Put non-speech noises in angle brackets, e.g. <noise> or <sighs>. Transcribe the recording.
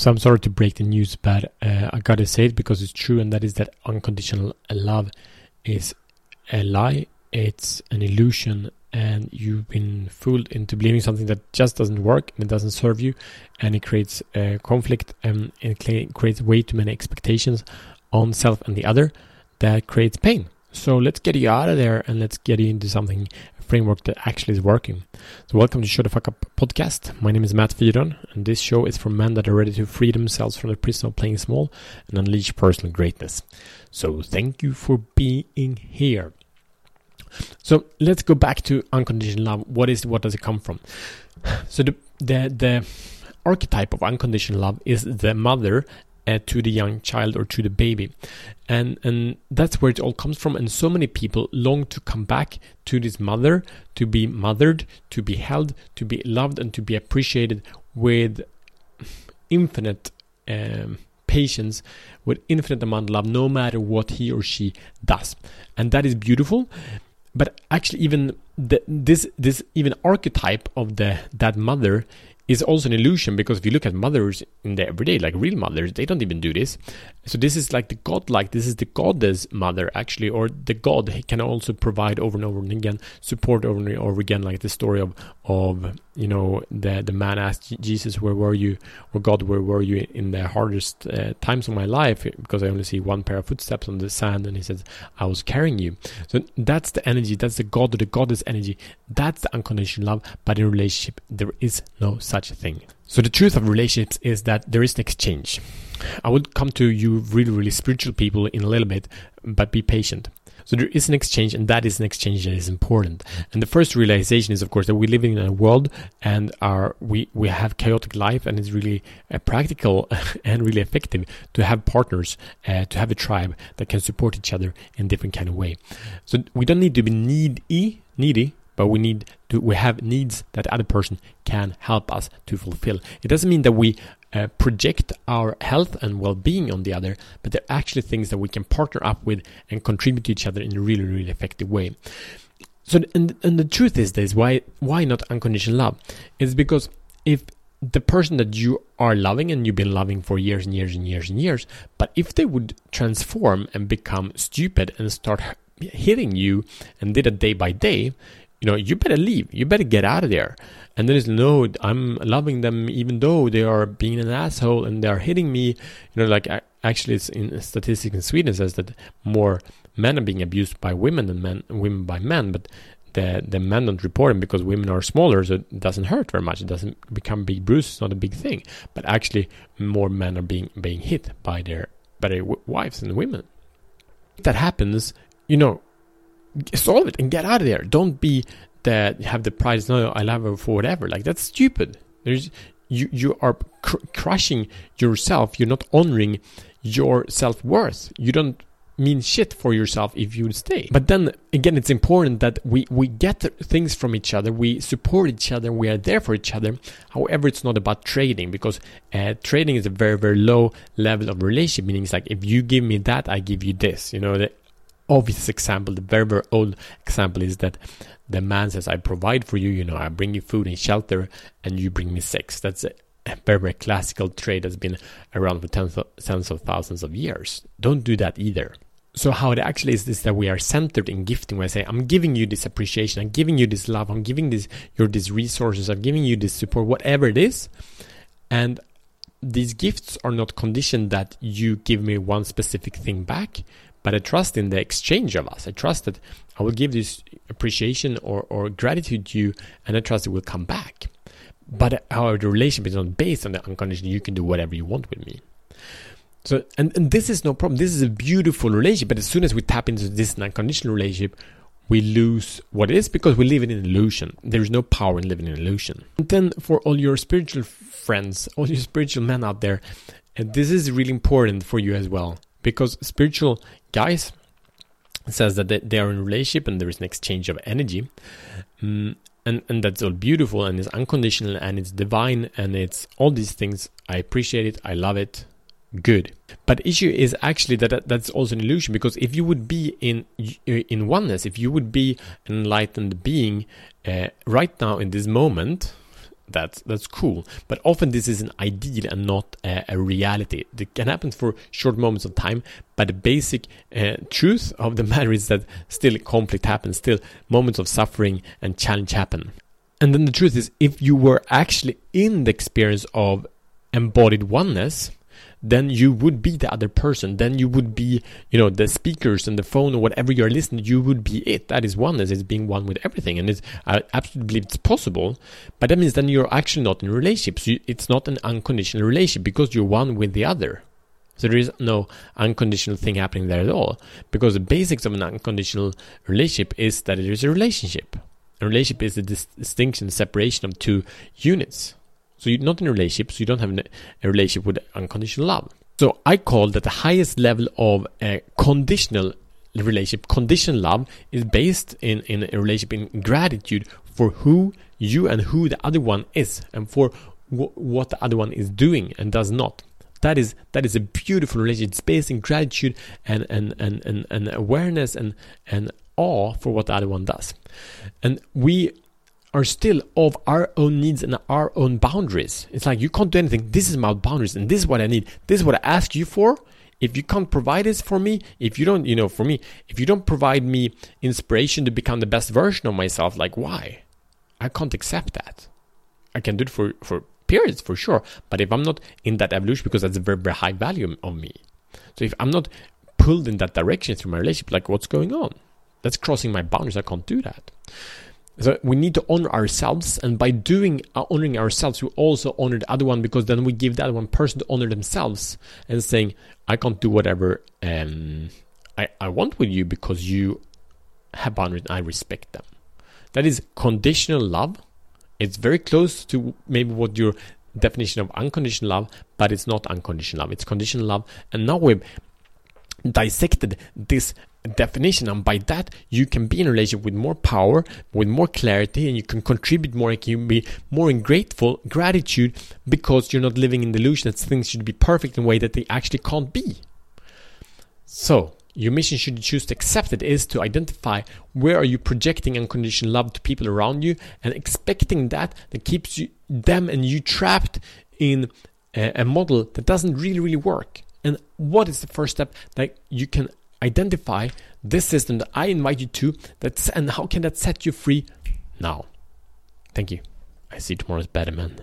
So I'm sorry to break the news, but uh, I gotta say it because it's true, and that is that unconditional love is a lie. It's an illusion, and you've been fooled into believing something that just doesn't work and it doesn't serve you, and it creates uh, conflict and it creates way too many expectations on self and the other that creates pain. So let's get you out of there and let's get you into something a framework that actually is working. So, welcome to Show the Fuck Up podcast. My name is Matt Fyron, and this show is for men that are ready to free themselves from the prison of playing small and unleash personal greatness. So, thank you for being here. So, let's go back to unconditional love. What is what does it come from? <sighs> So, the the the archetype of unconditional love is the mother uh, to the young child or to the baby. And and that's where it all comes from. And so many people long to come back to this mother to be mothered to be held to be loved and to be appreciated with infinite um, patience with infinite amount of love no matter what he or she does. And that is beautiful. But actually even the, this this even archetype of the that mother is also an illusion because if you look at mothers in the everyday, like real mothers, they don't even do this. So this is like the godlike, this is the goddess mother actually, or the god he can also provide over and over and again, support over and over again, like the story of of you know the the man asked Jesus, "Where were you?" or God, "Where were you in the hardest uh, times of my life?" Because I only see one pair of footsteps on the sand, and he says, "I was carrying you." So that's the energy, that's the God the goddess energy, that's the unconditional love. But in relationship, there is no such thing. So the truth of relationships is that there is an exchange. I will come to you really, really spiritual people in a little bit, but be patient. So there is an exchange, and that is an exchange that is important. And the first realization is, of course, that we live in a world and our we we have chaotic life, and it's really uh, practical <laughs> and really effective to have partners, uh, to have a tribe that can support each other in different kind of way. So we don't need to be needy, needy but we need to we have needs that other person can help us to fulfill. It doesn't mean that we uh, project our health and well-being on the other but they're actually things that we can partner up with and contribute to each other in a really really effective way. So and, and the truth is this why why not unconditional love? It's because if the person that you are loving and you've been loving for years and years and years and years but if they would transform and become stupid and start hitting you and did it day by day you know, you better leave. You better get out of there. And there is no, I'm loving them even though they are being an asshole and they are hitting me. You know, like actually, it's in statistics in Sweden says that more men are being abused by women than men, women by men. But the the men don't report them because women are smaller, so it doesn't hurt very much. It doesn't become big bruises. It's not a big thing. But actually, more men are being being hit by their by their wives and women. If that happens, you know, solve it and get out of there. Don't be that have the pride. No, I love her for whatever. Like that's stupid. There's you you are cr- crushing yourself. You're not honoring your self worth. You don't mean shit for yourself if you stay. But then again, it's important that we we get things from each other. We support each other. We are there for each other. However, it's not about trading because uh, trading is a very very low level of relationship. Meaning, it's like if you give me that, I give you this. You know, the obvious example, the very, very old example is that the man says, I provide for you, you know, I bring you food and shelter, and you bring me sex. That's a very, very classical trade that's been around for tens of, tens of thousands of years. Don't do that either. So how it actually is is that we are centered in gifting. Where I say, I'm giving you this appreciation, I'm giving you this love, I'm giving this your these resources, I'm giving you this support, whatever it is, and these gifts are not conditioned that you give me one specific thing back, but I trust in the exchange of us. I trust that I will give this appreciation or, or gratitude to you, and I trust it will come back. But our relationship is not based on the unconditional, you can do whatever you want with me. So, and, and this is no problem. This is a beautiful relationship. But as soon as we tap into this unconditional relationship, we lose what is because we live in an illusion. There is no power in living in an illusion. And then for all your spiritual friends, all your spiritual men out there, and this is really important for you as well because spiritual guys says that they, are in a relationship and there is an exchange of energy. Mm, and and that's all beautiful and it's unconditional and it's divine and it's all these things. I appreciate it. I love it. Good. But issue is actually that that's also an illusion because if you would be in in oneness if you would be an enlightened being uh, right now in this moment that's that's cool. But often this is an ideal and not a, a reality. It can happen for short moments of time, but the basic uh, truth of the <laughs> matter is that still conflict happens, still moments of suffering and challenge happen. And then the truth is, if you were actually in the experience of embodied oneness, then you would be the other person. Then you would be, you know, the speakers and the phone or whatever you're listening. You would be it. That is oneness. It's being one with everything, and it's I absolutely believe it's possible. But that means then you're actually not in a relationship. So it's not an unconditional relationship because you're one with the other. So there is no unconditional thing happening there at all. Because the basics of an unconditional relationship is that it is a relationship. A relationship is the dis- distinction, separation of two units. So you're not in a relationship, so you don't have a relationship with unconditional love. So I call that the highest level of a conditional relationship, conditional love, is based in, in a relationship in gratitude for who you and who the other one is, and for what the other one is doing and does not. That is that is a beautiful relationship. It's based in gratitude and and, and, and, and awareness and and awe for what the other one does. And we are still of our own needs and our own boundaries. It's like you can't do anything. This is my boundaries and this is what I need. This is what I ask you for. If you can't provide this for me, if you don't, you know, for me, if you don't provide me inspiration to become the best version of myself, like why? I can't accept that. I can do it for, for periods for sure. But if I'm not in that evolution, because that's a very, very high value of me. So if I'm not pulled in that direction through my relationship, like what's going on? That's crossing my boundaries. I can't do that. So we need to honor ourselves, and by doing uh, honoring ourselves, we also honor the other one because then we give that one person to honor themselves and saying, "I can't do whatever um, I I want with you because you have boundaries and I respect them." That is conditional love. It's very close to maybe what your definition of unconditional love, but it's not unconditional love. It's conditional love, and now we've dissected this definition and by that you can be in a relationship with more power with more clarity and you can contribute more and you can be more in grateful gratitude because you're not living in the illusion that things should be perfect in a way that they actually can't be. So your mission should you choose to accept it is to identify where are you projecting unconditional love to people around you and expecting that that keeps you them and you trapped in a, a model that doesn't really really work. And what is the first step that you can identify this system that I invite you to that's and how can that set you free now? Thank you. I see tomorrow's better man.